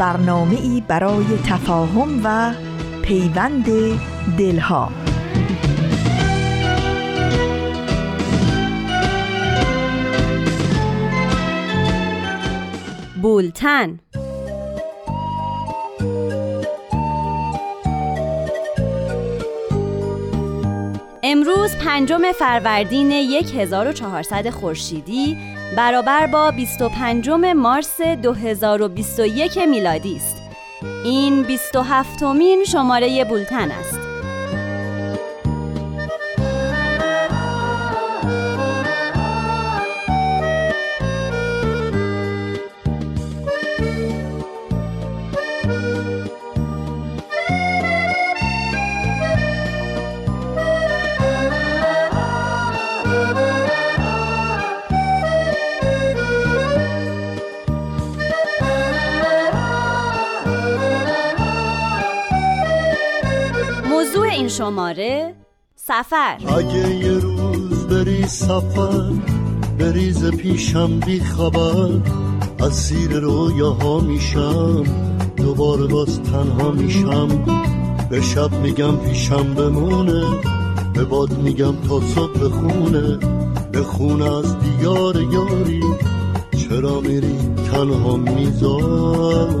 برنامه ای برای تفاهم و پیوند دلها. بولتن. امروز پنجم فروردین 1400 خورشیدی برابر با 25 مارس 2021 میلادی است. این 27 مین شماره بولتن است. شماره سفر. اگه یه روز بری سفر بریز پیشم بی خبر. از زیر رویاها میشم دوباره باز تنها میشم. به شب میگم پیشم بمونه به باد میگم تا صبح بخونه بخونه از دیار یاری چرا میری تنها می‌ذاری؟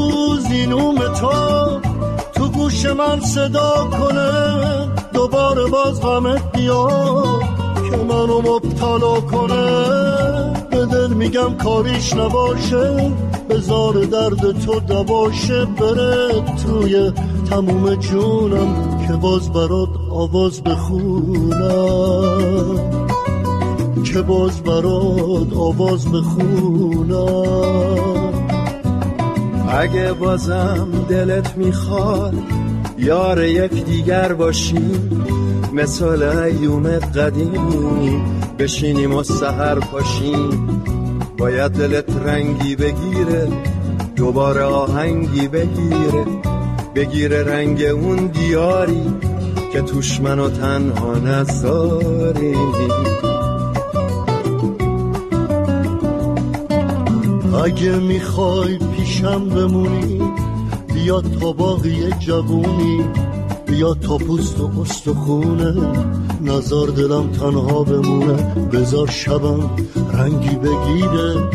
نوم تو تو گوش من صدا کنه دوباره باز غمت بیاد که منو مبتلا کنه. به دل میگم کاریش نباشه بزار درد تو دباشه بره توی تموم جونم که باز برات آواز بخونم. که باز برات آواز بخونم. اگه بازم دلت می‌خواد یار یک دیگر باشیم مثال ایوم قدیم بشینیم و سهر پاشیم باید دلت رنگی بگیره دوباره آهنگی بگیره. بگیره رنگ اون دیاری که توش منو تنها نذاری. اگه می‌خوای پیشم بمونی بیا تا باقی جوونی بیا تا پوست و استخونه نظر دلم تنها بمونه بزار شبم رنگی بگیره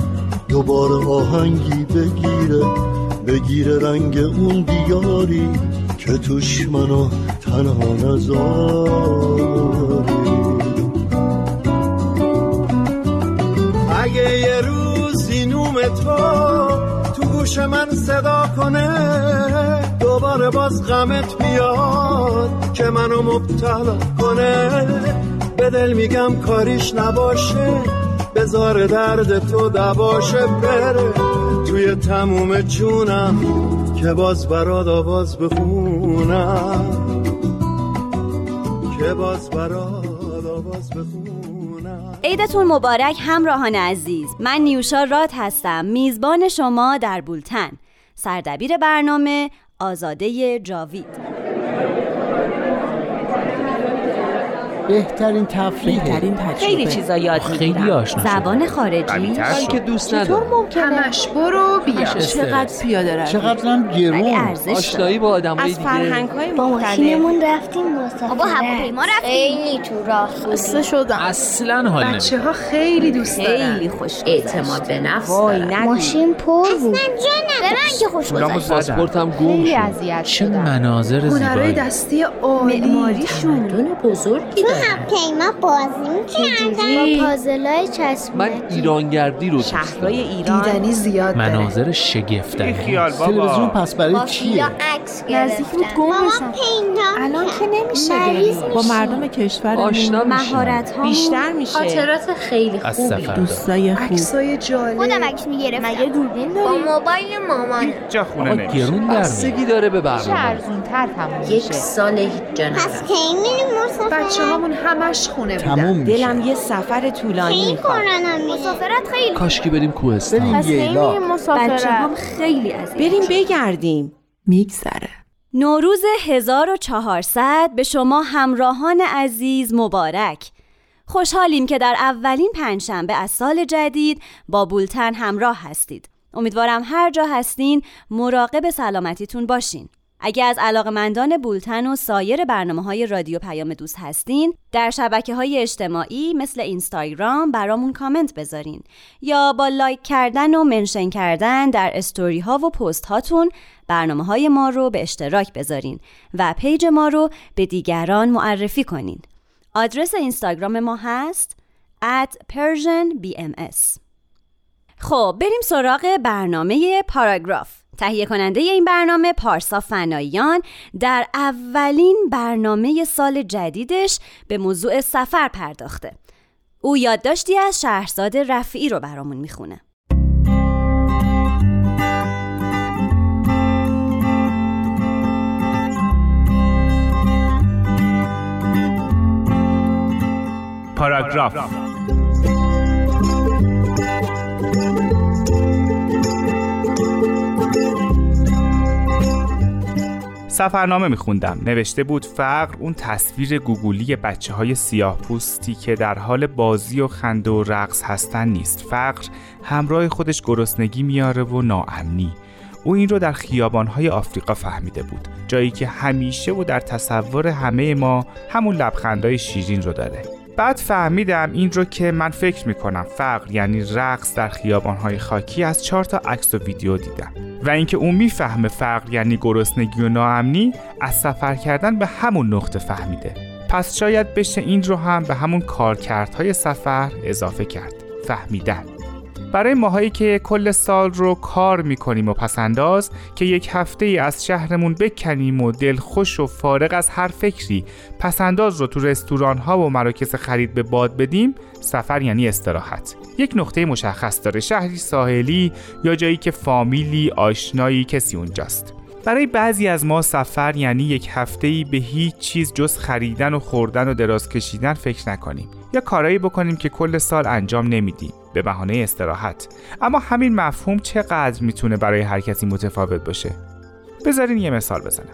دوباره آهنگی بگیره بگیره رنگ اون دیاری که توش منو تنها نذاری. اگه یه روزی نوم تو تو گوش من صدا کنه. دوباره باز غمت بیاد که منو مبتلا کنه. به دل میگم کاریش نباشه بزار درد تو دباشه بره توی تموم جونم که باز براد آواز بخونم. که باز براد عیدتون مبارک همراهان عزیز. من نیوشا رات هستم. میزبان شما در بولتن. سردبیر برنامه آزاده جاوید. بهترین تفریح. بهترین تجربه. خیلی چیزا یاد خیلی آشنا. زبان خارجی؟ که دوست ندارم. همش برو بیا. چقدر پیاده روی؟ چقدرم گرون. آشنایی با آدمای از دیگه. فرهنگ‌های با مختلف. ماشینمون رفتیم مسافرت. بابا هواپیما رفتیم. خیلی تو راه قصه شدم. اصلا حال نمیده بچه ها خیلی دوست دارن. خیلی خوش اعتماد به نفس وای ماشین پر بود. به من که خوش گذشت. پاسپورتم گم شد. چه مناظر هنرهای زیبایی. دستی عالی. معماریشون بزرگی هواپیما بازی می‌کردن با پازلای من چسبونکی ایرانگردی رو دوست شهرهای دارم ایران. دیدنی زیاد داره. مناظر شگفتانگیز. تلویزیون پس برای چیه عکس نزدیک بود گم الان که نمیشه. با. مردم کشور آشنا مهارت ها بیشتر میشه. خاطرات خیلی خوبی. دوستای خوب. عکسای جالب. خودم عکس می‌گرفتم. مگه دوربین با موبایل مامان. جا خونه نمیشه. گرون در بستگی میاد. داره به برنامه. ارزونتر تموم یک سال هیچ جا پس. کی میریم مسافرت همش خونه بودن. تموم میشه. دلم یه سفر طولانی می‌خواد. مسافرت خیلی کاش که بریم کوهستان. بریم ییلا بچه هم خیلی از بریم بگردیم. میگذره. نوروز 1400 به شما همراهان عزیز مبارک. خوشحالیم که در اولین پنجشنبه از سال جدید با بولتن همراه هستید. امیدوارم هر جا هستین مراقب سلامتیتون باشین. اگه از علاقمندان بولتن و سایر برنامه های رادیو پیام دوست هستین در شبکه های اجتماعی مثل اینستاگرام برامون کامنت بذارین یا با like کردن و mention کردن در استوری ها و پست هاتون برنامه های ما رو به اشتراک بذارین و page ما رو به دیگران معرفی کنین. آدرس اینستاگرام ما هست @persianbms خب بریم سراغ برنامه پاراگراف. تهیه کننده این برنامه پارسا فناییان در اولین برنامه سال جدیدش به موضوع سفر پرداخته. او یادداشتی از شهرزاد رفیعی رو برامون می‌خونه. پاراگراف. سفرنامه میخوندم. نوشته بود فقر اون تصویر گوگولی بچه های سیاه پوستی که در حال بازی و خنده و رقص هستن نیست. فقر همراه خودش گرسنگی میاره و ناامنی. او این رو در خیابانهای آفریقا فهمیده بود. جایی که همیشه و در تصور همه ما همون لبخندهای شیرین رو داره. بعد فهمیدم این رو که من فکر می‌کنم. فقر یعنی رقص در خیابانهای خاکی از چهار تا عکس و ویدیو دیدم. و اینکه اون می‌فهمه فقر یعنی گرسنگی و ناامنی از سفر کردن به همون نقطه فهمیده. پس شاید بشه این رو هم به همون کارکردهای سفر اضافه کرد. فهمیدن. برای ماهایی که کل سال رو کار می‌کنیم و پسنداز که یک هفته ای از شهرمون بکنیم و دل خوش و فارغ از هر فکری پسنداز رو تو رستوران ها و مراکز خرید به باد بدیم سفر یعنی استراحت. یک نقطه مشخص داره شهری ساحلی یا جایی که فامیلی آشنایی کسی اونجاست. برای بعضی از ما سفر یعنی یک هفته ای به هیچ چیز جز خریدن و خوردن و دراز کشیدن فکر نکنیم یا کارایی بکنیم که کل سال انجام نمیدیم. به بهانه استراحت. اما همین مفهوم چقدر می‌تونه برای هر کسی متفاوت باشه؟ بذارین یه مثال بزنم.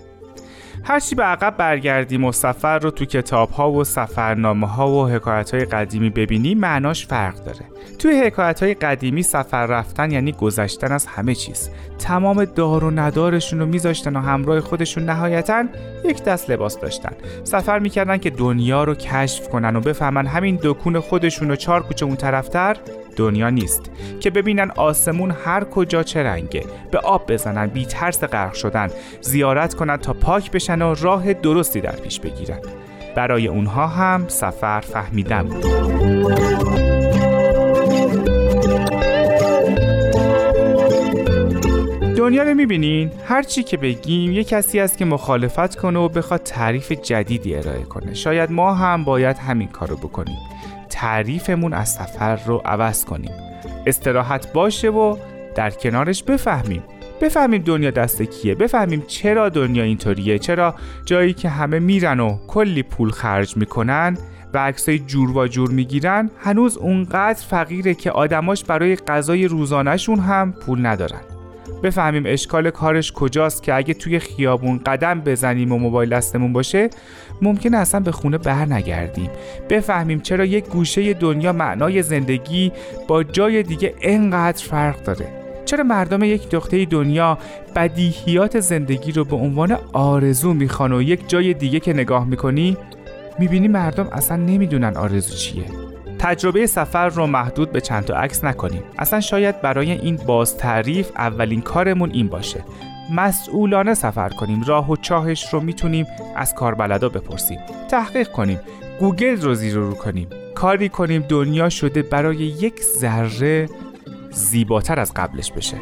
هرچی به عقب برگردیم و سفر رو تو کتاب ها و سفرنامه ها و حکایت های قدیمی ببینیم معناش فرق داره. توی حکایت های قدیمی سفر رفتن یعنی گذشتن از همه چیز. تمام دار و ندارشون رو میذاشتن و همراه خودشون نهایتا یک دست لباس داشتن. سفر می‌کردن که دنیا رو کشف کنن و بفهمن همین دکون خودشون و چهار کوچه اون طرفتر دنیا نیست که ببینن آسمون هر کجا چه رنگه. به آب بزنن بی ترس غرق شدن زیارت کنن تا پاک بشن و راه درستی در پیش بگیرن. برای اونها هم سفر فهمیدن بود دنیا رو می‌بینین؟ هر چی که بگیم یه کسی است که مخالفت کنه و بخواد تعریف جدیدی ارائه کنه. شاید ما هم باید همین کارو بکنیم. تعریفمون از سفر رو عوض کنیم. استراحت باشه و در کنارش بفهمیم. بفهمیم دنیا دست کیه. بفهمیم چرا دنیا اینطوریه. چرا جایی که همه میرن و کلی پول خرج می‌کنن و عکسای جور و جور می‌گیرن هنوز اونقدر فقیره که آدماش برای غذای روزانهشون هم پول ندارن. بفهمیم اشکال کارش کجاست که اگه توی خیابون قدم بزنیم و موبایل دستمون باشه ممکنه اصلا به خونه بر نگردیم. بفهمیم چرا یک گوشه دنیا معنای زندگی با جای دیگه انقدر فرق داره. چرا مردم یک نقطه دنیا بدیهیات زندگی رو به عنوان آرزو می‌خوان و یک جای دیگه که نگاه می‌کنی می‌بینی مردم اصلا نمی‌دونن آرزو چیه. تجربه سفر رو محدود به چند تا عکس نکنیم. اصلا شاید برای این باز تعریف اولین کارمون این باشه. مسئولانه سفر کنیم. راه و چاهش رو می‌تونیم از کاربلدا بپرسیم. تحقیق کنیم. گوگل رو زیر رو کنیم. کاری کنیم. دنیا شده برای یک ذره زیباتر از قبلش بشه.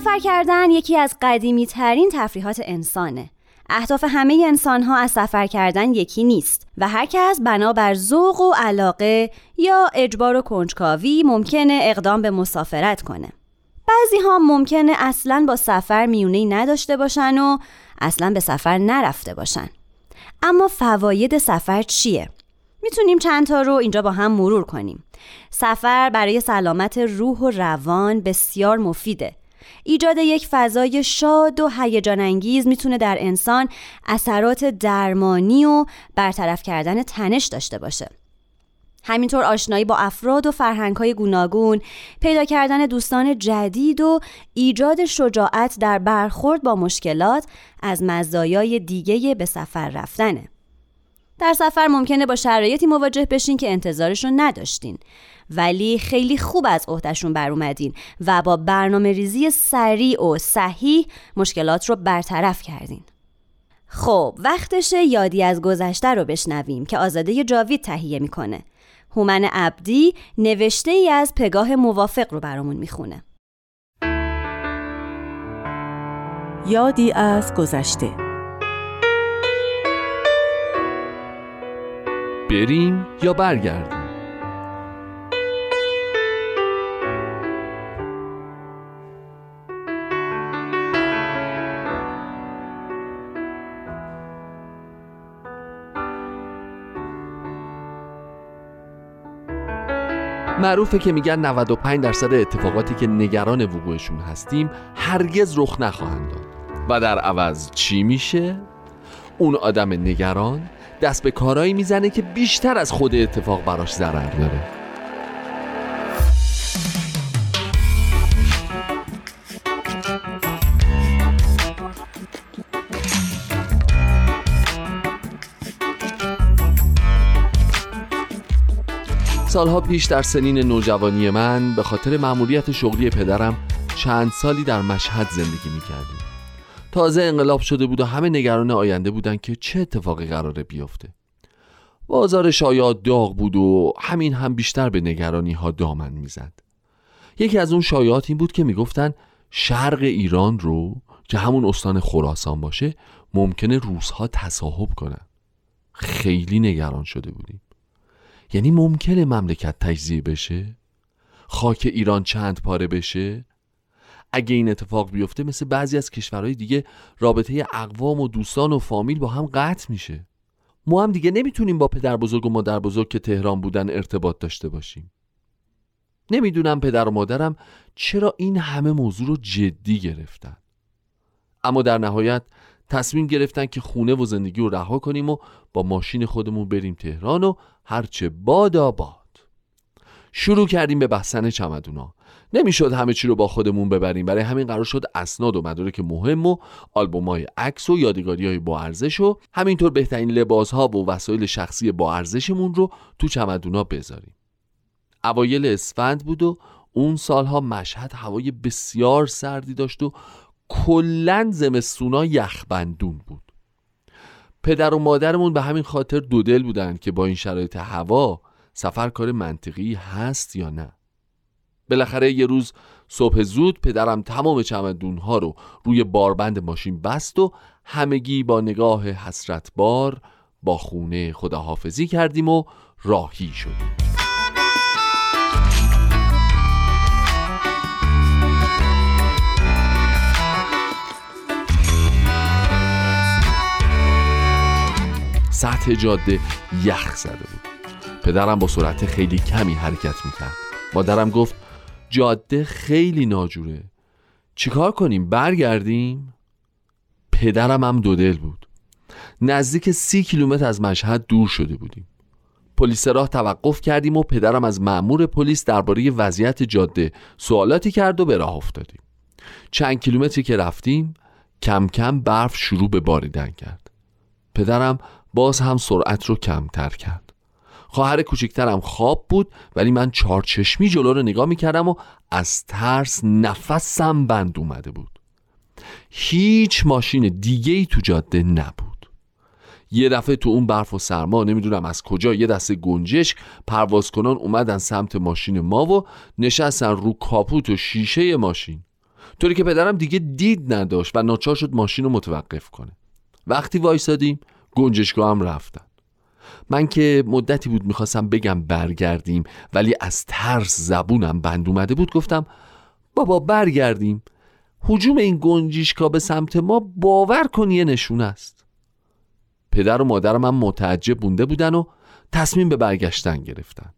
سفر کردن یکی از قدیمی ترین تفریحات انسانه. اهداف همه انسان ها از سفر کردن یکی نیست و هر کس بنابر ذوق و علاقه یا اجبار و کنجکاوی ممکنه اقدام به مسافرت کنه. بعضی ها ممکنه اصلا با سفر میونه نداشته باشن و اصلا به سفر نرفته باشن. اما فواید سفر چیه؟ می‌تونیم چند تا رو اینجا با هم مرور کنیم. سفر برای سلامت روح و روان بسیار مفیده. ایجاد یک فضای شاد و هیجان انگیز می‌تونه در انسان اثرات درمانی و برطرف کردن تنش داشته باشه. همینطور آشنایی با افراد و فرهنگ‌های گوناگون، پیدا کردن دوستان جدید و ایجاد شجاعت در برخورد با مشکلات از مزایای دیگه به سفر رفتنه. در سفر ممکنه با شرایطی مواجه بشین که انتظارش رو نداشتین ولی خیلی خوب از عهدهشون بر اومدین و با برنامه ریزی سریع و صحیح مشکلات رو برطرف کردین. خب وقتشه یادی از گذشته رو بشنویم که آزاده جاوید تهیه می‌کنه. هومن عبدی نوشته ای از پگاه موافق رو برامون می‌خونه. یادی از گذشته. بریم یا برگردیم؟ معروفه که میگن 95 درصد اتفاقاتی که نگران وقوعشون هستیم هرگز رخ نخواهند داد و در عوض چی میشه؟ اون آدم نگران دست به کارایی می‌زنه که بیشتر از خود اتفاق براش ضرر داره سالها پیش در سنین نوجوانی من به خاطر مأموریت شغلی پدرم چند سالی در مشهد زندگی می‌کردیم. تازه انقلاب شده بود و همه نگران آینده بودن که چه اتفاقی قراره بیفته. بازار شایعات داغ بود و همین هم بیشتر به نگرانی ها دامن می‌زد. یکی از اون شایعات این بود که می‌گفتن شرق ایران رو که همون استان خراسان باشه ممکنه روزها تصاحب کنن. خیلی نگران شده بودیم. یعنی ممکنه مملکت تجزیه بشه؟ خاک ایران چند پاره بشه؟ اگه این اتفاق بیفته مثل بعضی از کشورهای دیگه رابطه اقوام و دوستان و فامیل با هم قطع میشه. ما هم دیگه نمی‌تونیم با پدر بزرگ و مادر بزرگ که تهران بودن ارتباط داشته باشیم. نمی‌دونم پدر و مادرم چرا این همه موضوع رو جدی گرفتن. اما در نهایت تصمیم گرفتن که خونه و زندگی رو رها کنیم و با ماشین خودمون بریم تهران و هرچه باد باد. شروع کردیم به بحثن چمدونا. نمی‌شد همه چی رو با خودمون ببریم. برای همین قرار شد اسناد و مدارک مهم و های عکس و یادگاری های با ارزش و همینطور بهترین لباس ها و وسایل شخصی با ارزشمون رو تو چمدونا بذاریم. اوایل اسفند بود و اون سالها مشهد هوای بسیار سردی داشت و کلا زمستونا یخبندون بود. پدر و مادرمون به همین خاطر دو دل بودن که با این شرایط هوا سفر کار منطقی هست یا نه. بالاخره یه روز صبح زود پدرم تمام چمدون ها رو روی باربند ماشین بست و همگی با نگاه حسرت بار با خونه خداحافظی کردیم و راهی شدیم. سطح جاده یخ زده بود. پدرم با سرعت خیلی کمی حرکت می‌کرد. مادرم گفت جاده خیلی ناجوره. چیکار کنیم؟ برگردیم. پدرم هم دو دل بود. نزدیک سی کیلومتر از مشهد دور شده بودیم. پلیس راه توقف کردیم و پدرم از مأمور پلیس درباره وضعیت جاده سوالاتی کرد و به راه افتادیم. چند کیلومتری که رفتیم کم کم برف شروع به باریدن کرد. پدرم باز هم سرعت رو کمتر کرد. خواهر کوچکترم خواب بود ولی من چارچشمی جلو رو نگاه می‌کردم و از ترس نفسم بند اومده بود. هیچ ماشین دیگه ای تو جاده نبود. یه دفعه تو اون برف و سرما نمی‌دونم از کجا یه دسته گنجشک پرواز کنان اومدن سمت ماشین ما و نشستن رو کاپوت و شیشه ماشین. طوری که پدرم دیگه دید نداشت و ناچار شد ماشین رو متوقف کنه. وقتی وایسادیم گنجشگاه هم رفتن. من که مدتی بود می‌خواستم بگم برگردیم ولی از ترس زبونم بند اومده بود. گفتم بابا برگردیم. حجوم این گنجیشکا به سمت ما باور کن یه نشون است. پدر و مادرم هم متعجب بونده بودن و تصمیم به برگشتن گرفتن.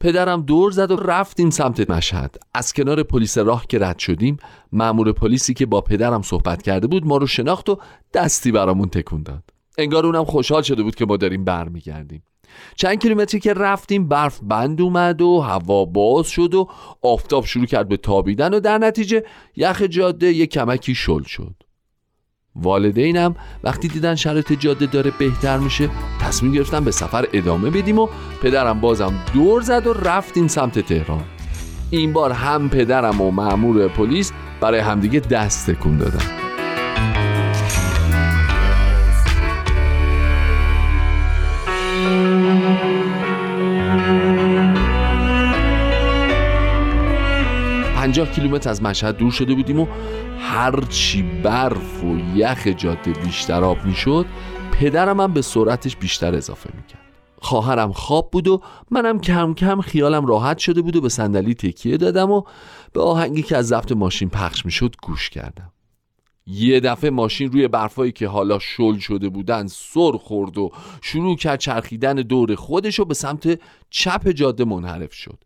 پدرم دور زد و رفتیم سمت مشهد. از کنار پلیس راه که رد شدیم مأمور پلیسی که با پدرم صحبت کرده بود ما رو شناخت و دستی برامون تکون داد. انگار اونم خوشحال شده بود که ما داریم برمیگردیم. چند کیلومتری که رفتیم برف بند اومد و هوا باز شد و آفتاب شروع کرد به تابیدن و در نتیجه یخ جاده یک کمکی شل شد. والدینم وقتی دیدن شرایط جاده داره بهتر میشه تصمیم گرفتن به سفر ادامه بدیم و پدرم بازم دور زد و رفتیم سمت تهران. این بار هم پدرم و مأمور پلیس برای همدیگه دست تکون دادن. پنجاه کیلومتر از مشهد دور شده بودیم و هرچی برف و یخ جاده بیشتر آب می‌شد پدرم هم به سرعتش بیشتر اضافه می‌کرد. خواهرم خواب بود و منم کم کم خیالم راحت شده بود و به صندلی تکیه دادم و به آهنگی که از ضبط ماشین پخش می‌شد گوش کردم. یه دفعه ماشین روی برفایی که حالا شل شده بودن سر خورد و شروع کرد چرخیدن دور خودش و به سمت چپ جاده منحرف شد.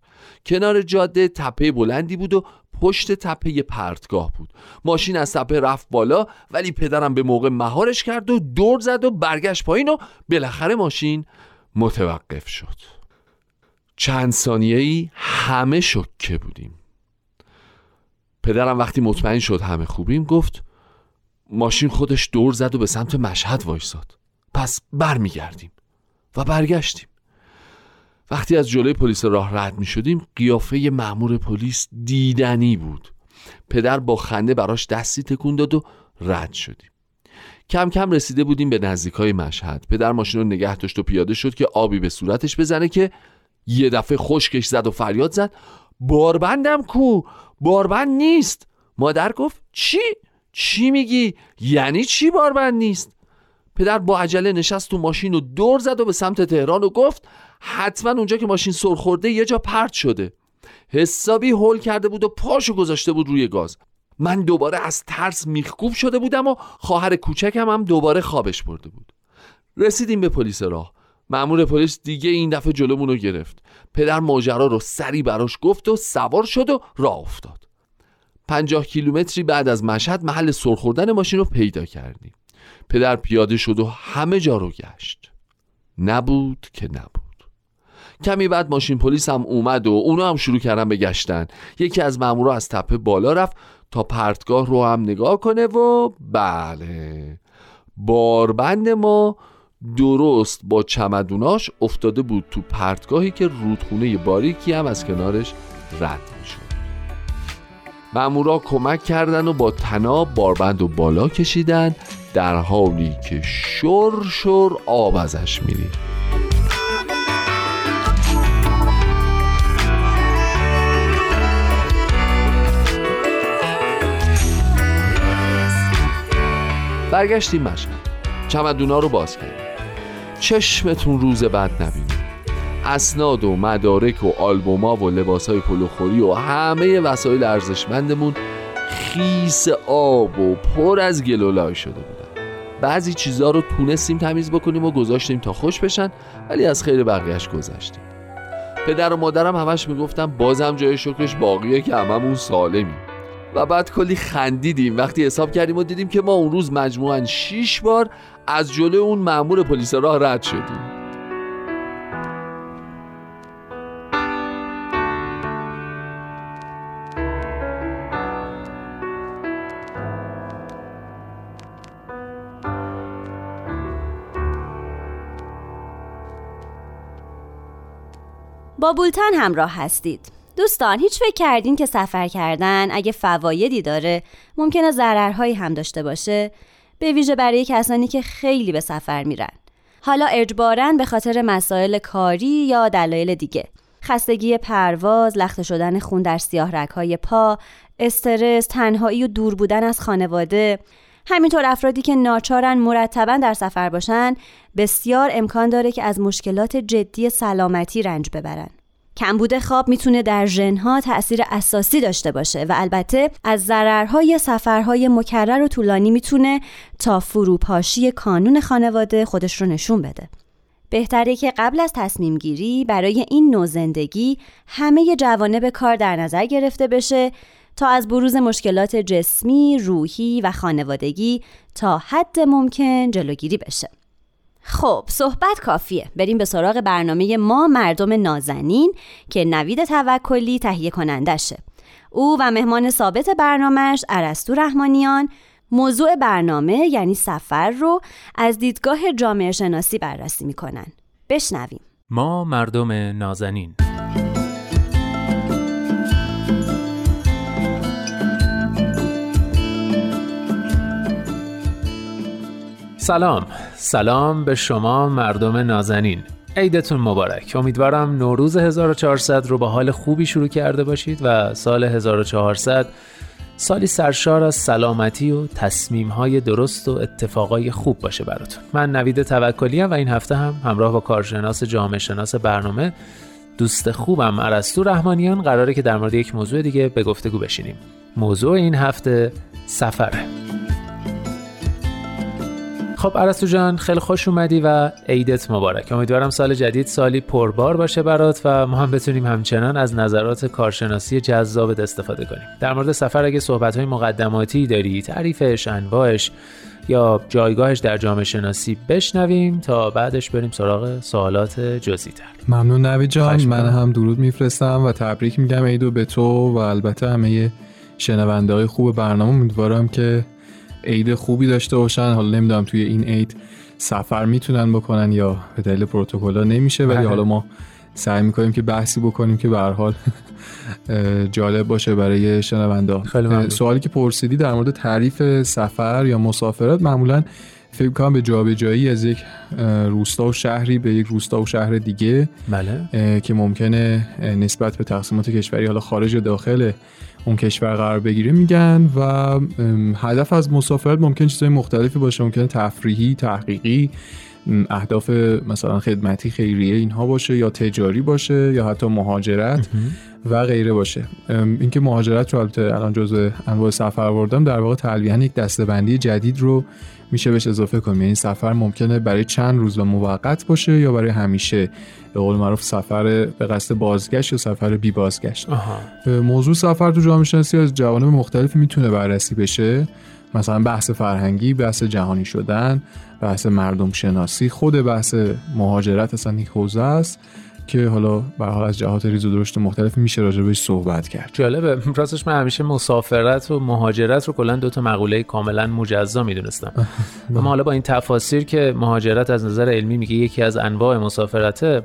کنار جاده تپه بلندی بود و پشت تپه پرتگاه بود. ماشین از تپه رفت بالا ولی پدرم به موقع مهارش کرد و دور زد و برگشت پایین و بالاخره ماشین متوقف شد. چند ثانیه ای همه شکه بودیم. پدرم وقتی مطمئن شد همه خوبیم گفت ماشین خودش دور زد و به سمت مشهد وایساد. پس برمیگردیم و برگشتیم. وقتی از جلوی پلیس راه رد می شدیم قیافه مأمور پلیس دیدنی بود پدر با خنده براش دستی تکون داد و رد شدیم کم کم رسیده بودیم به نزدیک های مشهد پدر ماشین رو نگه داشت و پیاده شد که آبی به صورتش بزنه که یه دفعه خشکش زد و فریاد زد باربندم کو باربند نیست مادر گفت چی؟ چی میگی؟ یعنی چی باربند نیست؟ پدر با عجله نشست تو ماشین و دور زد و به سمت تهران و گفت حتما اونجا که ماشین سرخورده یه جا پرت شده. حسابی هول کرده بود و پاشو گذاشته بود روی گاز. من دوباره از ترس میخکوب شده بودم و خواهر کوچکم هم دوباره خوابش برده بود. رسیدیم به پلیس راه. مأمور پلیس دیگه این دفعه جلومون رو گرفت. پدر ماجرا رو سری براش گفت و سوار شد و راه افتاد. پنجاه کیلومتری بعد از مشهد محل سرخوردن ماشین رو پیدا کردیم. پدر پیاده شد و همه جا رو گشت. نبود که نبود. کمی بعد ماشین پلیس هم اومد و اونو هم شروع کردن به گشتن. یکی از مامورا از تپه بالا رفت تا پرتگاه رو هم نگاه کنه و بله. باربند ما درست با چمدوناش افتاده بود تو پرتگاهی که رودخونه باریکی هم از کنارش رد می‌شد. مامورا کمک کردن و با تناب باربند و بالا کشیدن در حالی که شر شر آب ازش میرید. برگشتیم مشهد چمدونا رو باز کردیم. چشمتون روز بد نبینید اسناد و مدارک و آلبوما و لباسای پلوخوری و همه وسایل ارزشمندمون خیس آب و پر از گلولای شده بودن. بعضی چیزها رو تونستیم تمیز بکنیم و گذاشتیم تا خوش بشن ولی از خیر بقیهش گذشتیم. پدر و مادرم همش می‌گفتم بازم جای شکرش باقیه که هممون سالمیم. و بعد کلی خندیدیم. وقتی حساب کردیم و دیدیم که ما اون روز مجموعا 6 بار از جلو اون مأمور پلیس راه رد شدیم. با بولتن همراه هستید. دوستان هیچ فکر کردین که سفر کردن اگه فوایدی داره ممکنه ضررهایی هم داشته باشه به ویژه برای کسانی که خیلی به سفر میرن. حالا اجبارا به خاطر مسائل کاری یا دلایل دیگه. خستگی پرواز، لخته شدن خون در سیاه رگهای پا، استرس، تنهایی و دور بودن از خانواده. همینطور افرادی که ناچارن مرتبا در سفر باشن بسیار امکان داره که از مشکلات جدی سلامتی رنج ببرن. کمبود خواب می‌تونه در ژنها تأثیر اساسی داشته باشه و البته از ضررهای سفرهای مکرر و طولانی می‌تونه تا فروپاشی کانون خانواده خودش رو نشون بده. بهتره که قبل از تصمیم گیری برای این نوع زندگی همه جوانب کار در نظر گرفته بشه تا از بروز مشکلات جسمی، روحی و خانوادگی تا حد ممکن جلوگیری بشه. خب صحبت کافیه. بریم به سراغ برنامه ما مردم نازنین که نوید توکلی تهیه کنندشه او و مهمان ثابت برنامهش عرستو رحمانیان. موضوع برنامه یعنی سفر رو از دیدگاه جامعه شناسی بررسی می‌کنن. بشنویم. ما مردم نازنین. سلام. سلام به شما مردم نازنین. عیدتون مبارک. امیدوارم نوروز 1400 رو با حال خوبی شروع کرده باشید و سال 1400 سالی سرشار از سلامتی و تصمیمهای درست و اتفاقای خوب باشه براتون. من نوید توکلی و این هفته هم همراه با کارشناس جامعه شناس برنامه دوست خوبم عرستو رحمانیان قراره که در مورد یک موضوع دیگه به گفتگو بشینیم. موضوع این هفته سفره. خب عرستو جان خیلی خوش اومدی و عیدت مبارک. امیدوارم سال جدید سالی پربار باشه برات و ما هم بتونیم همچنان از نظرات کارشناسی جذابت استفاده کنیم. در مورد سفر اگه صحبت های مقدماتی داری تعریفش انواعش یا جایگاهش در جامعه شناسی بشنویم تا بعدش بریم سراغ سوالات جزئی تر. ممنون نوید جان. من هم درود میفرستم و تبریک میگم عیدو به تو و البته همه شنونده های خوب برنامه. امیدوارم که عید خوبی داشته باشن حالا نمی‌دونم توی این عید سفر می‌تونن بکنن یا به دلیل پروتکل نمیشه ولی بله. حالا ما سعی می‌کنیم که بحثی بکنیم که به حال جالب باشه برای شنونده سوالی که پرسیدی در مورد تعریف سفر یا مسافرت معمولا فکر کنم به جابجایی از یک روستا و شهری به یک روستا و شهر دیگه بله. که ممکنه نسبت به تقسیمات کشوری حالا خارج و داخل اون کشور قرار بگیره میگن و هدف از مسافرت ممکن چیزهای مختلفی باشه. ممکن تفریحی تحقیقی اهداف مثلا خدمتی خیریه اینها باشه یا تجاری باشه یا حتی مهاجرت و غیره باشه. اینکه مهاجرت رو البته الان جزء انواع سفر بردم در واقع تلویحا یک دستبندی جدید رو میشه بهش اضافه کنیم. یعنی سفر ممکنه برای چند روز و موقت باشه یا برای همیشه. به قول معروف سفر به قصد بازگشت یا سفر بی بازگشت. موضوع سفر تو جامعه شناسی از جوانب مختلفی می‌تونه بررسی بشه. مثلا بحث فرهنگی بحث جهانی شدن بحث مردم شناسی خود بحث مهاجرت اصلا یک حوزه است. که حالا به حال از جهات ریز و درشت مختلف میشه راجع بهش صحبت کرد. جالبه. راستش من همیشه مسافرت و مهاجرت رو کلا دو تا مقوله کاملا مجزا می‌دونستم. و ما حالا با این تفاسیر که مهاجرت از نظر علمی میگه یکی از انواع مسافرته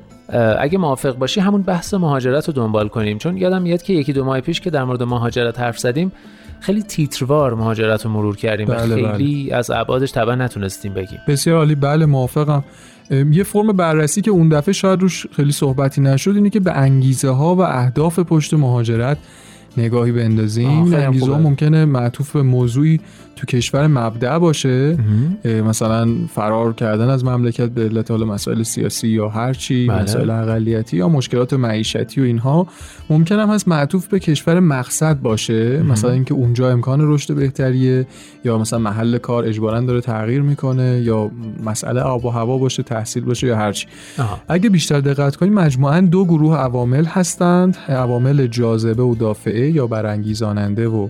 اگه موافق باشی همون بحث مهاجرت رو دنبال کنیم. چون یادم میاد که یکی دو ماه پیش که در مورد مهاجرت حرف زدیم خیلی تیتروار مهاجرت رو مرور کردیم بله و خیلی بله. از ابعادش طبعا نتونستیم بگیم. بسیار عالی. بله موافقم. یه فرم بررسی که اون دفعه شاید روش خیلی صحبتی نشد اینه که به انگیزه ها و اهداف پشت مهاجرت نگاهی بندازیم. انگیزه. ممکنه معطوف به موضوعی تو کشور مبدع باشه. مثلا فرار کردن از مملکت به علت حالا مسائل سیاسی یا هر چی بله. مسائل اقلیتی یا مشکلات معیشتی و اینها ممکن هم هست معطوف به کشور مقصد باشه. مثلا اینکه اونجا امکان رشد بهتریه یا مثلا محل کار اجبارا داره تغییر می‌کنه یا مسئله آب و هوا باشه تحصیل باشه یا هر چی. اگه بیشتر دقت کنیم مجموعاً دو گروه عوامل هستند. عوامل جاذبه و دافعه. یا برانگیزاننده و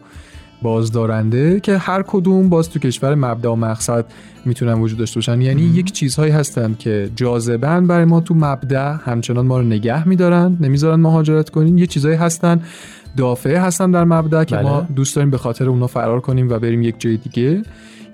بازدارنده که هر کدوم باز تو کشور مبدا و مقصد می‌تونن وجود داشته باشن. یعنی یک چیزهایی هستن که جاذبن برای ما تو مبدا همچنان ما رو نگه میدارن نمی‌ذارن مهاجرت کنیم. یه چیزهایی هستن دافعه هستن در مبدا که بله. ما دوست داریم به خاطر اونا فرار کنیم و بریم یک جای دیگه.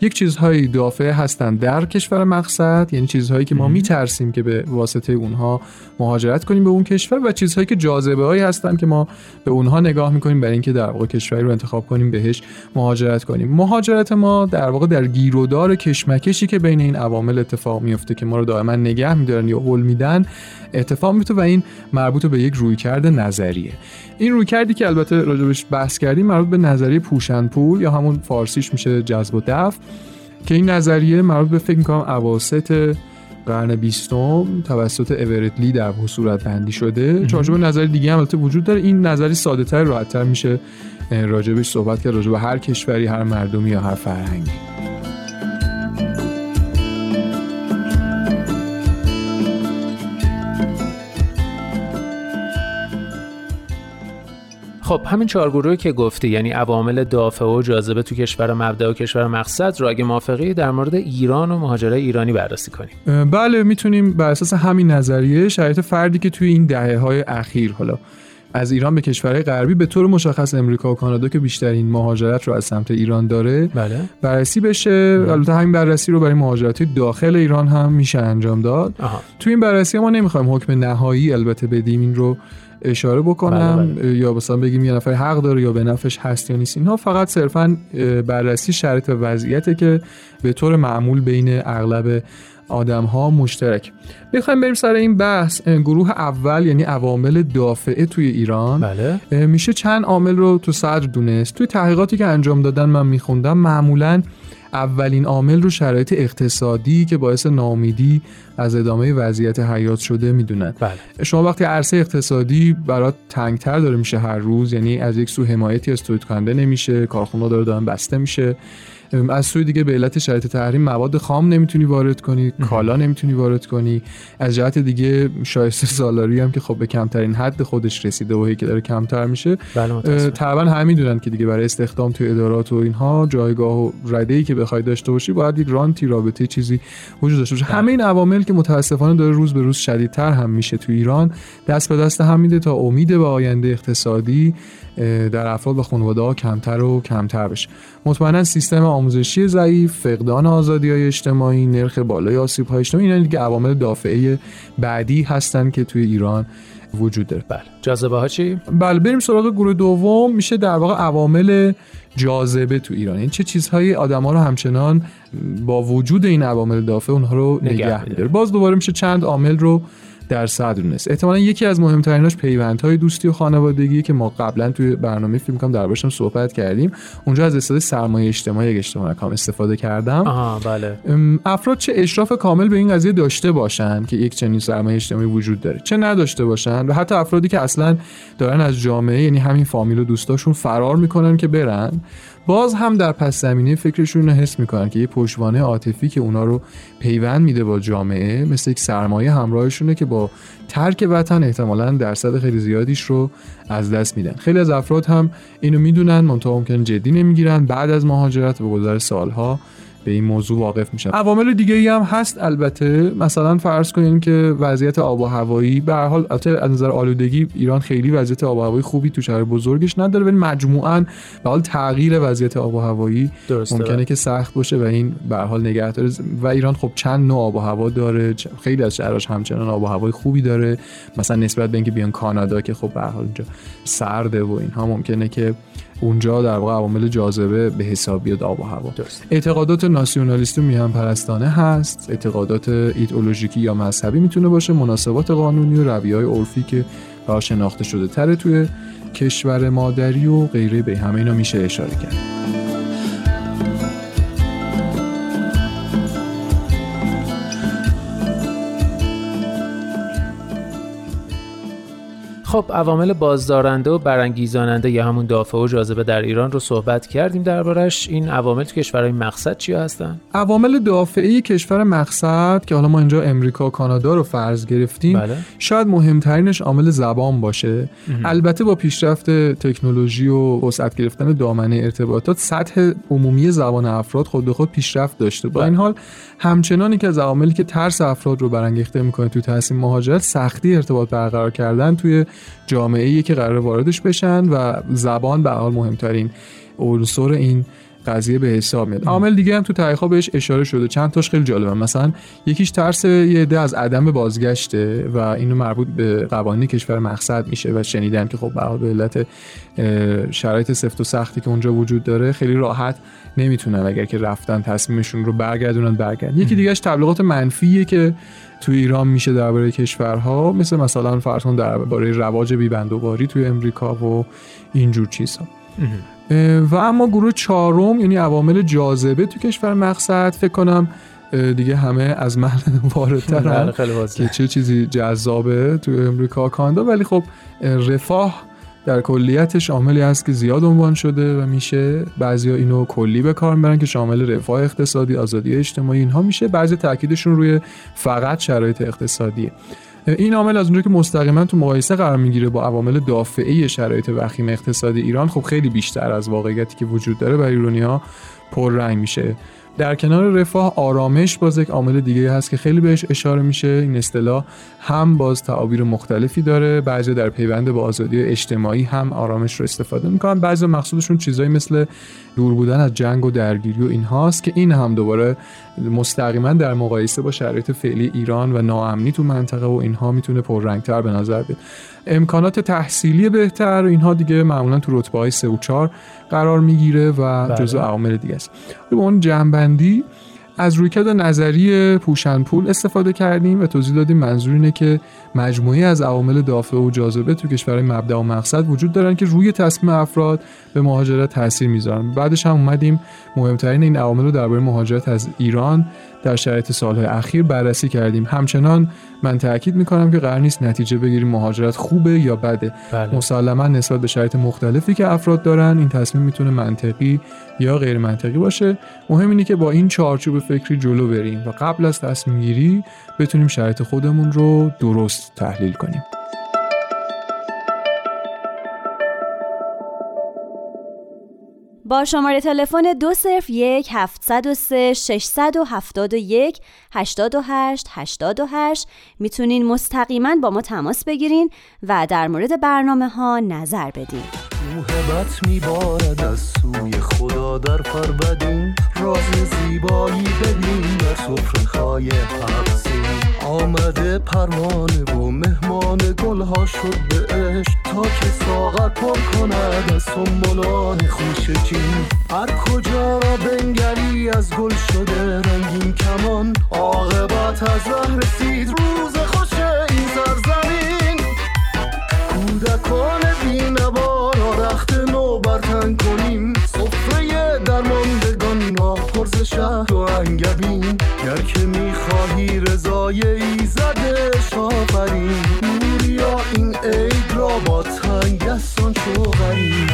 یک چیزهایی دافعه هستن در کشور مقصد یعنی چیزهایی که ما میترسیم که به واسطه اونها مهاجرت کنیم به اون کشور و چیزهایی که جاذبه هایی هستن که ما به اونها نگاه می‌کنیم برای اینکه در واقع کشوری رو انتخاب کنیم بهش مهاجرت کنیم. مهاجرت ما در واقع در گیرودار کشمکشی که بین این عوامل اتفاق میفته که ما رو دائما نگه میدارن یا هول میدن اتفاق میفته و این مربوط به یک رویکرد نظریه. این رویکردی که البته راجبش بحث کردیم مربوط به نظریه پوشنپول یا همون فارسیش میشه جذب و دفع. که این نظریه مربوط به فکر می‌کنم اواسط قرن بیستم توسط اورتلی در صورت بندی شده. چارچوب نظری دیگه هم البته وجود داره. این نظری ساده تر راحت میشه اه، راجبش صحبت کرد راجب هر کشوری هر مردمی یا هر فرهنگی. خب همین چهار گروهی که گفتی یعنی عوامل دافعه و جاذبه تو کشور مبدا و کشور مقصد رو اگه موافقی در مورد ایران و مهاجرای ایرانی بررسی کنیم. بله می‌تونیم بر اساس همین نظریه شرایط فردی که توی این دهه های اخیر حالا از ایران به کشورهای غربی به طور مشخص امریکا و کانادا که بیشترین مهاجرت رو از سمت ایران داره بله. بررسی بشه. البته همین بررسی رو برای مهاجرت داخل ایران هم میشه انجام داد. آها. تو این بررسی ما نمی‌خوایم حکم نهایی البته بدیم این رو اشاره بکنم. بله، یا مثلا بگیم یه نفر حق داره یا به نفعش هست یا نیست. اینها فقط صرفا بررسی شرط و وضعیته که به طور معمول بین اغلب آدم ها مشترک. بخوایم بریم سر این بحث. گروه اول یعنی عوامل دافعه توی ایران. بله. میشه چند عامل رو تو صدر دونست. توی تحقیقاتی که انجام دادن من میخوندم معمولا اولین عامل رو شرایط اقتصادی که باعث ناامیدی از ادامه وضعیت حیات شده می‌دونن. بله. شما وقتی عرصه اقتصادی برات تنگتر داره میشه هر روز یعنی از یک سو حمایتی از تولید کننده نمیشه کارخونه داره دارن بسته میشه. از سوی دیگه به علت شرایط تحریم مواد خام نمی‌تونی وارد کنی کالا نمی‌تونی وارد کنی. از جهت دیگه شایسته سالاری هم که خب به کمترین حد خودش رسیده و هی که داره کمتر میشه بله. طبعا هم می‌دونن که دیگه برای استخدام توی ادارات و اینها جایگاه و رده ای که بخوای داشته باشی باید یک رانتی رابطه چیزی وجود داشته باشه. همه این عوامل که متاسفانه داره روز به روز شدیدتر هم میشه تو ایران. دست به دست هم میده تا امید به آینده اقتصادی در افراد و خانواده ها کمتر و کمتر بشه. مطمئنا سیستم آموزشی ضعیف فقدان آزادی های اجتماعی نرخ بالای آسیب های اجتماعی اینا دیگه عوامل دافعه بعدی هستن که توی ایران وجود داره. بله. جاذبه ها چی؟ بله بریم سراغ گروه دوم. میشه در واقع عوامل جاذبه تو ایران. این چه چیزهایی آدما رو همچنان با وجود این عوامل دافعه اونها رو نگه نگه می‌داره. میداره. باز دوباره میشه چند عامل رو در صدر دونست. احتمالا یکی از مهمتریناش پیوندهای دوستی و خانوادگی که ما قبلا توی برنامه فیلم کنم دربارش هم صحبت کردیم. اونجا از اصطلاح سرمایه اجتماعی اشتباه نکنم استفاده کردم. آها بله. افراد چه اشراف کامل به این قضیه داشته باشن که یک چنین سرمایه اجتماعی وجود داره؟ چه نداشته باشن؟ و حتی افرادی که اصلا دارن از جامعه یعنی همین فامیل و دوستاشون فرار می‌کنن که برن. باز هم در پس زمینه فکرشون رو حس می‌کنن که یه پشتوانه عاطفی که اونا رو پیوند میده با جامعه مثل یک سرمایه همراهشونه که با ترک وطن احتمالا درصد خیلی زیادیش رو از دست میدن. خیلی از افراد هم اینو می‌دونن منتها ممکن جدی نمی‌گیرن. بعد از مهاجرت به گذر سالها به این موضوع واقف میشن عوامل دیگه ای هم هست البته. مثلا فرض کنیم که وضعیت آب و هوایی به هر حال از نظر آلودگی ایران خیلی وضعیت آب و هوایی خوبی تو شهر بزرگش نداره ولی مجموعاً به حال تغییر وضعیت آب و هوایی درسته. ممکنه که سخت باشه و این به هر حال نگه داره و ایران خب چند نوع آب و هوا داره خیلی از شهرهاش همچنان آب و هوای خوبی داره. مثلا نسبت به اینکه بیان کانادا که خب به هر حال اونجا سرده و اینها ممکنه که اونجا در واقع عوامل جاذبه به حساب بیاد آب و هوا. درست اعتقادات ناسیونالیستی و میهن پرستانه هست. اعتقادات ایدئولوژیکی یا مذهبی می‌تونه باشه. مناسبات قانونی و رویه های عرفی که و شناخته شده تره توی کشور مادری و غیره. به همه اینا میشه اشاره کرد. خب عوامل بازدارنده و برانگیزاننده یا همون دافع و جاذبه در ایران رو صحبت کردیم دربارش. این عوامل تو کشورهای مقصد چیا هستن؟ عوامل دافعه کشور مقصد که حالا ما اینجا امریکا و کانادا رو فرض گرفتیم بله. شاید مهمترینش عامل زبان باشه. البته با پیشرفت تکنولوژی و وسعت گرفتن دامنه ارتباطات سطح عمومی زبان افراد خود به خود پیشرفت داشته. با این حال همچنانی که از عواملی که ترس افراد رو برانگیخته می‌کنه تو تصمیم مهاجرت سختی ارتباط برقرار کردن توی جامعه ای که قرار واردش بشن و زبان به حال مهمترین عنصر این قضیه به حساب میاد. عامل دیگه هم تو تحقیقا بهش اشاره شده. چند تاش خیلی جالبه. مثلا یکیش ترس یه عده از عدم بازگشته و اینو مربوط به قوانین کشور مقصد میشه و شنیدم که خب به علت شرایط سفت و سختی که اونجا وجود داره خیلی راحت نمی‌تونن اگر که رفتن تصمیمشون رو برگردونن برگردن. یکی دیگهش تبلیغات منفیه که تو ایران میشه درباره کشورها. مثل مثلا فرض درباره رواج بیبندوباری توی امریکا و اینجور چیزها و اما گروه چهارم یعنی عوامل جاذبه تو کشور مقصد فکر کنم دیگه همه از من واردترن که چه چیزی جذابه تو امریکا. کانادا ولی خب رفاه در کلیتش عاملی هست که زیاد عنوان شده و میشه بعضیا اینو کلی به کار می‌برن که شامل رفاه اقتصادی آزادی اجتماعی اینها میشه. بعضی تاکیدشون روی فقط شرایط اقتصادیه این عامل از اونجایی که مستقیما تو مقایسه قرار می‌گیره با عوامل دافعه شرایط وخیم اقتصادی ایران خب خیلی بیشتر از واقعیتی که وجود داره برای ایرانیا پررنگ میشه. در کنار رفاه آرامش باز یک عامل دیگه هست که خیلی بهش اشاره میشه این اصطلاح هم باز تعابیر مختلفی داره بعضی در پیوند با آزادی اجتماعی هم آرامش رو استفاده می‌کنن بعضی مقصودشون چیزایی مثل دور بودن از جنگ و درگیری و اینهاست که این هم دوباره مستقیما در مقایسه با شرایط فعلی ایران و ناامنی تو منطقه و اینها می‌تونه پررنگتر به نظر بیاد. امکانات تحصیلی بهتر اینها دیگه معمولا تو رتبه های 3 و 4 قرار می‌گیره و جزو عوامل دیگه است. به اون جنبندی از رویکرد نظری پوشنپول استفاده کردیم و توضیح دادیم منظور اینه که مجموعی از عوامل دافع و جاذبه تو کشورهای مبدا و مقصد وجود دارن که روی تصمیم افراد به مهاجرت تاثیر می‌ذارن. بعدش هم اومدیم مهمترین این عوامل رو درباره مهاجرت از ایران در شرایط سالهای اخیر بررسی کردیم. همچنان من تاکید می‌کنم که قرار نیست نتیجه بگیریم مهاجرت خوبه یا بده. بله. مسلما نسبت به شرایط مختلفی که افراد دارن این تصمیم می‌تونه منطقی یا غیر منطقی باشه. مهم اینه که با این چارچوب فکری جلو بریم و قبل از تصمیم گیری بتونیم شرایط خودمون رو درست تحلیل کنیم. با شماره تلفن دو صرف یک هفتصد و سه ششصد و هفتاد و یک هشتاد و هشت هشتاد و هشت. می‌تونین مستقیما با ما تماس بگیرین و در مورد برنامه ها نظر بدین. موهبت میبارد از سوی خدا در فربدین. راز زیبایی ببین در صفر خای حبسی. آمده پروانه و مهمان گلها شد به عشق. تا که ساغر پر کند از سنبلان خوش جین هر کجا را بنگری از گل شده رنگین کمان. عاقبت از ره رسید روز خوش این سرزمین. کودکان بینوا را رخت نو برتن را پرز شهر و انگبین. گر که می‌خواهی رضای ایزدش آفرین. نوریا این عید را با تنگ دستان شوغرین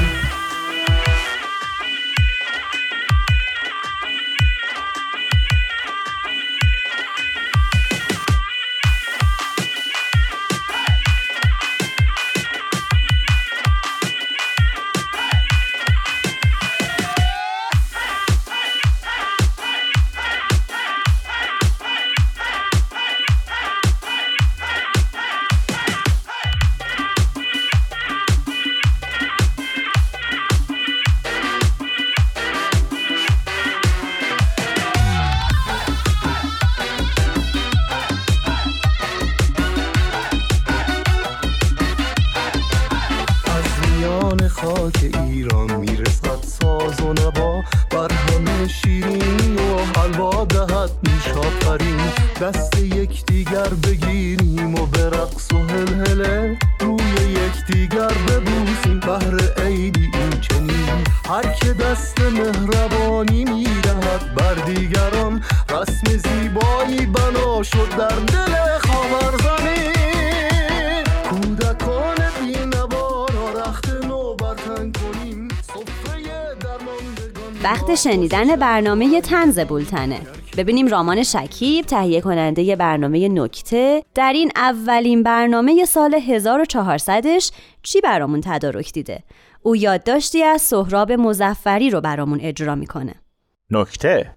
شنیدن برنامه تنز بولتنه. ببینیم رامان شکیب تهیه کننده برنامه نکته در این اولین برنامه سال 1400ش چی برامون تدارک دیده؟ او یادداشتی از سهراب مزفری رو برامون اجرا می‌کنه. نکته.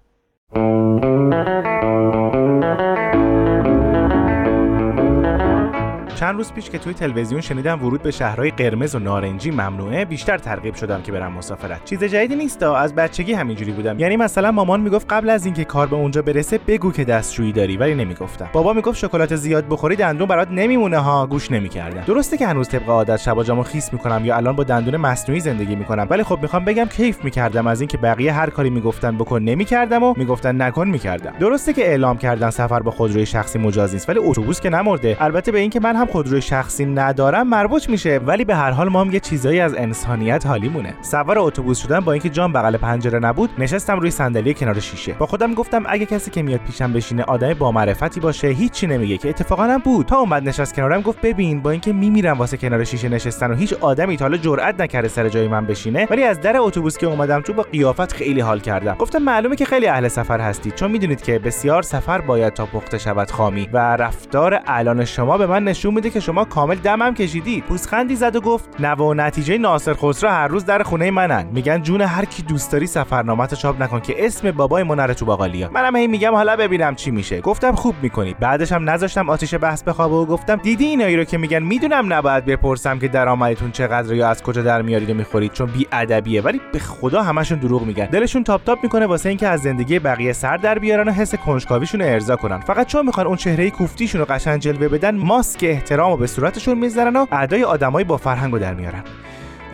چند روز پیش که توی تلویزیون شنیدم ورود به شهرهای قرمز و نارنجی ممنوعه بیشتر ترغیب شدم که برم مسافرت. چیز جدیدی نیست از بچگی همینجوری بودم. یعنی مثلا مامان می‌گفت قبل از اینکه کار به اونجا برسه بگو که دستشویی داری ولی نمی‌گفتم. بابا می‌گفت شکلات زیاد بخوری دندون برات نمیمونه ها گوش نمی‌کردم. درسته که هنوز طبق عادت شبا جامو خیس می‌کنم یا الان با دندون مصنوعی زندگی می‌کنم ولی خب می‌خوام بگم کیف می‌کردم از اینکه بقیه هر کاری می‌گفتن بکن نمی‌کردم و می‌گفتن نکن می‌کردم. درسته که اعلام کردن سفر با خودروی شخصی مجاز نیست ولی اتوبوس که نمرده. البته به اینکه من هم خودروی شخصی ندارم مربوط میشه. ولی به هر حال ما هم یه چیزایی از انسانیت حالیمونه. سوار اتوبوس شدن با اینکه جام بغل پنجره نبود نشستم روی صندلی کنار شیشه. با خودم گفتم اگه کسی که میاد پیشم بشینه آدم با معرفتی باشه هیچی نمیگه که اتفاقا هم بود. تا اومد نشست کنارم گفت ببین با اینکه میمیرم واسه کنار شیشه نشستن و هیچ آدمی تا حالا جرئت نکرده سر جای من بشینه ولی از در اتوبوس که اومدم تو با قیافت خیلی حال کردم. گفتم معلومه که خیلی اهل سفر هستید چون می‌دونید که بسیار سفر باید تا پخته شود خامی و رفتار الان شما به من نشون میده که شما کامل دمم کشیدید پوزخندی زد و گفت نوه و نتیجه ناصر خسرو هر روز در خونه منن. میگن جون هر کی دوست داری سفرنامه چاپ نکن که اسم بابای ما نره تو باقالیا منم هی میگم حالا ببینم چی میشه. گفتم خوب می‌کنی. بعدش هم نذاشتم آتیش بحث بخوابه و گفتم دیدی اینایی رو که میگن؟ می‌دونم نباید بپرسم که درآمدتون چقدر یا از کجا در میارید و می‌خورید چون بی ادبیه ولی به خدا همشون دروغ میگن. دلشون تاپ تاپ می‌کنه واسه اینکه از زندگی بقیه سر در بیارن و حس کنجکاویشون ارضا کنن. فقط چون می‌خوان اون چهره کوفتیشون رو قشنگ جلوه بدن ماسک احترام و به صورتشون می‌ذارن و ادای آدمایی با فرهنگ رو در میارن.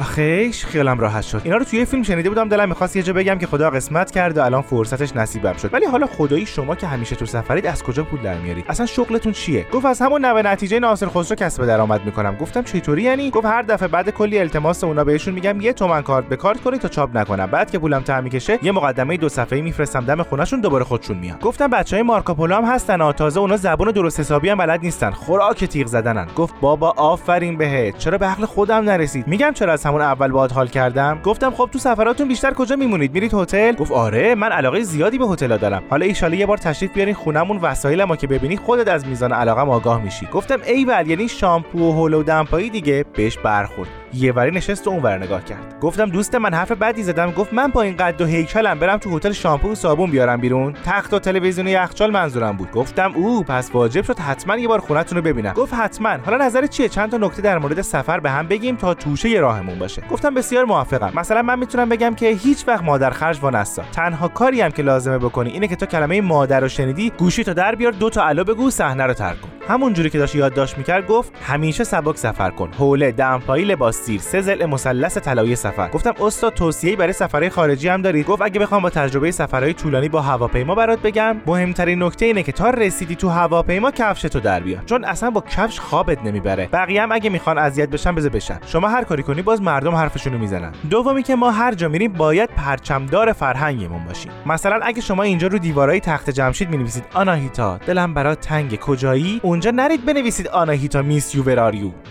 آخیش خیالم راحت شد. اینا رو توی فیلم شنیده بودم دلم می‌خواست یه جا بگم که خدا قسمت کرد و الان فرصتش نصیبم شد. ولی حالا خدایی شما که همیشه تو سفرید از کجا پول در میارید اصلا شغلتون چیه؟ گفت از همون نوه نتیجه ناصر خسرو کسب درآمد می‌کنم. گفتم چطوری یعنی؟ گفت هر دفعه بعد کلی التماس اونا بهشون میگم یه تومن کارت به کارت کنید تا چاپ نکنم. بعد که پولم تعمی کشه یه مقدمه دو صفحه‌ای میفرستم. دم خونهشون دوباره خودشون میان. گفتم بچهای مارکوپولو هم هستن تازه اونا زبون درست حسابی هم بلد نیستن. خوراک تیغ زدنن. گفت بابا آفرین بهت. چرا به عقل خودم نرسید؟ میگم چرا از همون اول باهات حال کردم. گفتم خب تو سفراتون بیشتر کجا میمونید؟ میرید هتل؟ گفت آره من علاقه زیادی به هتل دارم. حالا ایشاله یه بار تشریف بیارین خونمون وسایل ما که ببینی خودت از میزان علاقه آگاه میشی. گفتم ایول یعنی شامپو و هول و دمپایی دیگه. بهش برخورد. یه وری نشست و اونور نگاه کرد. گفتم دوست من حرف بدی زدم. گفت من با این قد و هیکلم برم تو هتل شامپو و صابون بیارم بیرون. تخت و تلویزیون و یخچال منظورم بود. گفتم او پس واجب شد حتما یه بار خونتون رو ببینم. گفت حتما. حالا نظر چیه؟ چند تا نکته در مورد سفر به هم بگیم تا توشه راهمون باشه. گفتم بسیار موافقم. مثلا من می‌تونم بگم که هیچ وقت مادر خرج وانستا تنها کاری هم که لازمه بکنی اینه که تو کلمه مادر رو شنیدی گوشی تو در بیار دو تا الو بگو صحنه رو ترک کن. همونجوری که داشت یادداشت می‌کرد گفت همیشه سبک سفر کن. حوله دمپایی لباس سیر سه ضلع مثلث طلایی سفر. گفتم استاد توصیه‌ای برای سفرهای خارجی هم دارید؟ گفت اگه بخوام با تجربه سفرهای طولانی با هواپیما برات بگم مهمترین نکته اینه که تا رسیدی تو هواپیما کفشتو در بیار چون اصلا با کفش خوابت نمی‌بره. بقیه هم اگه می‌خوان اذیت بشن بذار بشن. شما هر کاری کنی باز مردم حرفشونو می‌زنن. دومی که ما هر جا میریم باید پرچمدار فرهنگمون باشیم. مثلا اگه شما اینجا رو دیوارای تخت جمشید می‌نویسید آناهیتا. دلم برات تنگ کجایی؟ اونجا نرید بنویسید آناهیتا میس یو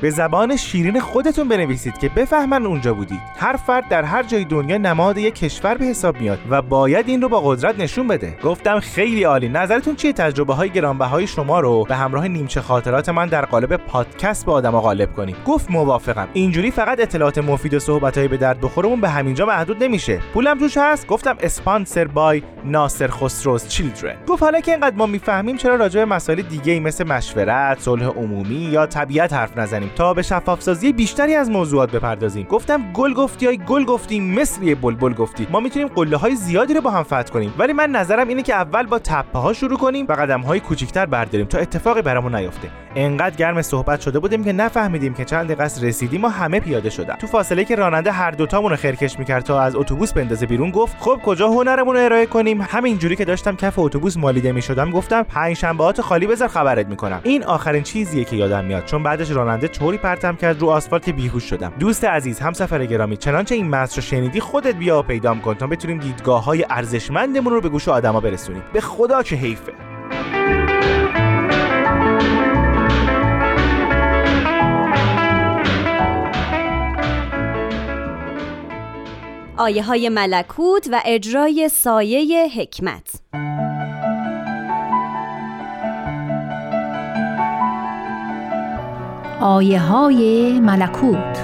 به زبان شیرین خودتون بنویسید. که بفهمن اونجا بودید. هر فرد در هر جای دنیا نماد یک کشور به حساب میاد و باید این رو با قدرت نشون بده. گفتم خیلی عالی. نظرتون چیه؟ تجربه های گرانبهای شما رو به همراه نیمچه خاطرات من در قالب پادکست به آدما غالب کنید. گفت موافقم. اینجوری فقط اطلاعات مفید و صحبت به درد بخورمون به همینجا محدود نمیشه. پولم توش هست؟ گفتم اسپانسر بای ناصر خسروز چیلدرن. گفت حالا که اینقدر ما می‌فهمیم چرا راجع به مسائل دیگه ای مثل مشورت صلح عمومی یا طبیعت حرف نزنیم تا به شفاف سازی بیشتری از موضوعات بپردازیم. گفتم گل گفتی ای گل گفتی مثل یه بلبل گفتی. ما می‌تونیم قله های زیادی رو با هم فتح کنیم. ولی من نظرم اینه که اول با تپه ها شروع کنیم و قدم های کوچیکتر برداریم تا اتفاقی برامون نیفته. انقدر گرم صحبت شده بودیم که نفهمیدیم که چند دقیقه رسیدیم و همه پیاده شدن. تو فاصله که راننده هر دوتامون رو خرکش می‌کرد تا از اتوبوس بندازه بیرون گفت خب کجا هنرمون رو ارائه کنیم؟ همین جوری که داشتم کف اتوبوس مالیده می‌شدم گفتم پنج شنبهات خالی بذار خبرت می‌کنم. این آخرین چیزیه که یادم میاد. چون بعدش راننده طوری پرتم کرد رو آسفالت بیهوش شدم. دوست عزیز همسفر گرامی. چنانچه این متن رو شنیدی خودت بیا و پیدام کن تا بتونیم دیدگاه های ارزشمندمون رو به گوش آدما برسونیم. به خدا چه حیفه. آیه های ملکوت و اجرای سایه حکمت. آیه های ملکوت.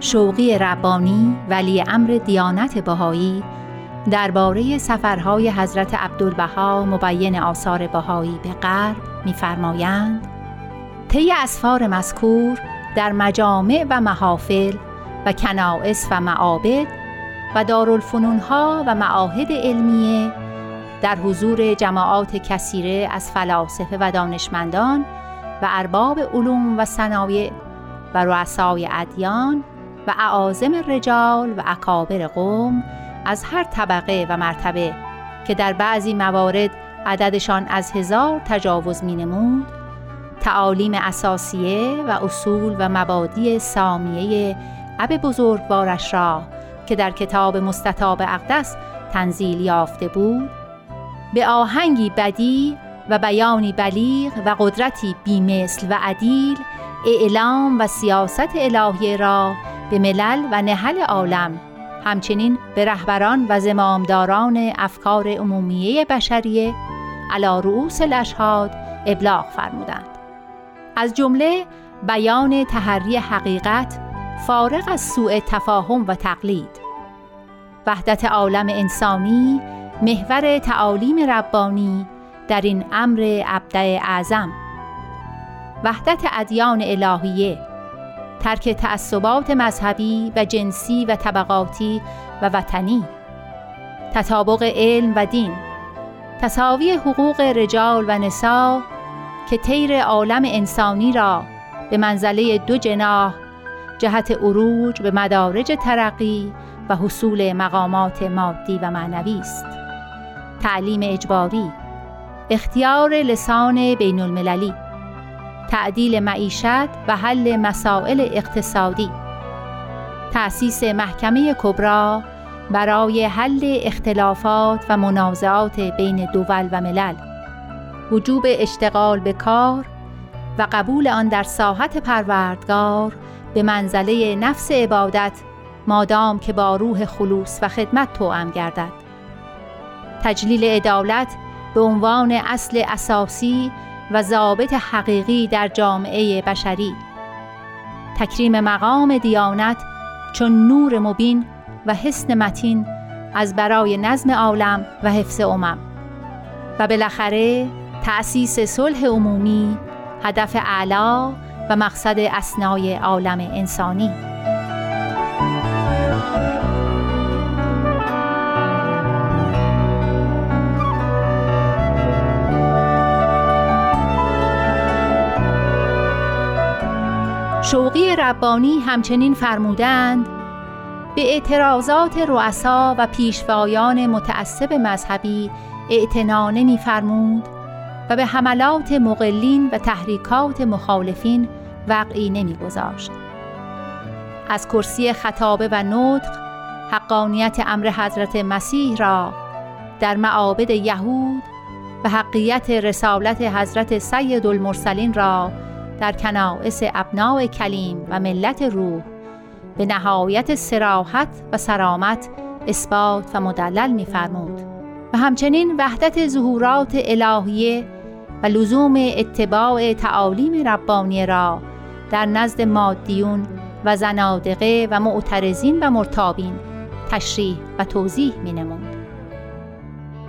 شوقی ربانی ولی امر دیانت بهایی درباره سفرهای حضرت عبدالبها مبین آثار بهایی به غرب می‌فرمایند طی اسفار مذکور در مجامع و محافل و کنائس و معابد و دارالفنونها و معاهد علمیه در حضور جماعات کثیره از فلاسفه و دانشمندان و ارباب علوم و صنایع و رؤسای ادیان و اعاظم رجال و اکابر قوم از هر طبقه و مرتبه که در بعضی موارد عددشان از هزار تجاوز می نمود تعالیم اساسیه و اصول و مبادی سامیه اب بزرگوارش را که در کتاب مستطاب اقدس تنزیل یافته بود به آهنگی بدی و بیانی بلیغ و قدرتی بیمثل و عدیل اعلام و سیاست الهی را به ملل و نهل عالم همچنین به رهبران و زمامداران افکار عمومیه بشریه علا رؤوس الاشهاد ابلاغ فرمودند. از جمله بیان تحری حقیقت فارغ از سوء تفاهم و تقلید. وحدت عالم انسانی محور تعالیم ربانی در این امر ابدع اعظم. وحدت ادیان الهیه ترک تعصبات مذهبی و جنسی و طبقاتی و وطنی. تطابق علم و دین. تساوی حقوق رجال و نسا که طیر عالم انسانی را به منزله دو جناح جهت عروج به مدارج ترقی و حصول مقامات مادی و معنوی است. تعلیم اجباری اختیار لسان بین المللی تعدیل معیشت و حل مسائل اقتصادی تأسیس محکمه کبرا برای حل اختلافات و منازعات بین دول و ملل وجوب اشتغال به کار و قبول آن در ساحت پروردگار به منزله نفس عبادت مادام که با روح خلوص و خدمت توأم گردد. تجلیل عدالت به عنوان اصل اساسی و ضابط حقیقی در جامعه بشری. تکریم مقام دیانت چون نور مبین و حسن متین از برای نظم عالم و حفظ امم. و بالاخره تأسیس صلح عمومی هدف اعلا و مقصد اسنای عالم انسانی. شوقی ربانی همچنین فرمودند به اعتراضات رؤسا و پیشوایان متعصب مذهبی اعتنا نمیفرمود. و به حملات مقلین و تحریکات مخالفین وقعی نمیگذاشت. از کرسی خطابه و نطق حقانیت امر حضرت مسیح را در معابد یهود و حقیت رسالت حضرت سید المرسلین را در کنائس ابناع کلیم و ملت روح به نهایت سراحت و سرامت اثبات و مدلل می‌فرمود. و همچنین وحدت ظهورات الهیه و لزوم اتباع تعالیم ربانی را در نزد مادیون و زنادقه و معترضین و مرتابین تشریح و توضیح می نمود.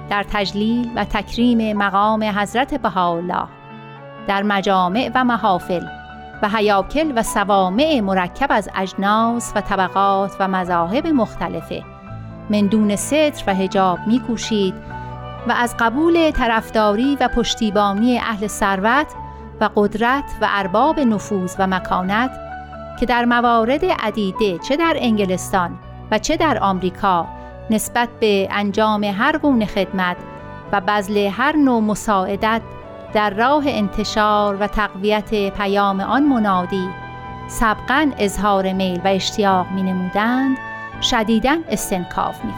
در تجلیل و تکریم مقام حضرت بهاءالله در مجامع و محافل و حیاکل و سوامع مرکب از اجناس و طبقات و مذاهب مختلفه من دون ستر و هجاب میکوشید و از قبول طرفداری و پشتیبانی اهل ثروت و قدرت و ارباب نفوذ و مکانت که در موارد عدیده چه در انگلستان و چه در آمریکا نسبت به انجام هر گونه خدمت و بذل هر نوع مساعدت در راه انتشار و تقویت پیام آن منادی سبقا اظهار میل و اشتیاق می نمودند شدیداً استنکاف می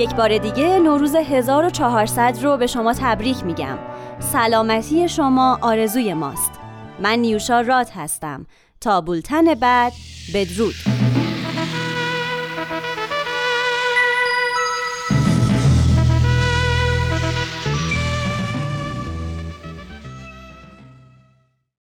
یک بار دیگه نوروز 1400 رو به شما تبریک میگم. سلامتی شما آرزوی ماست. من نیوشا راد هستم. تا بولتن بعد بدرود.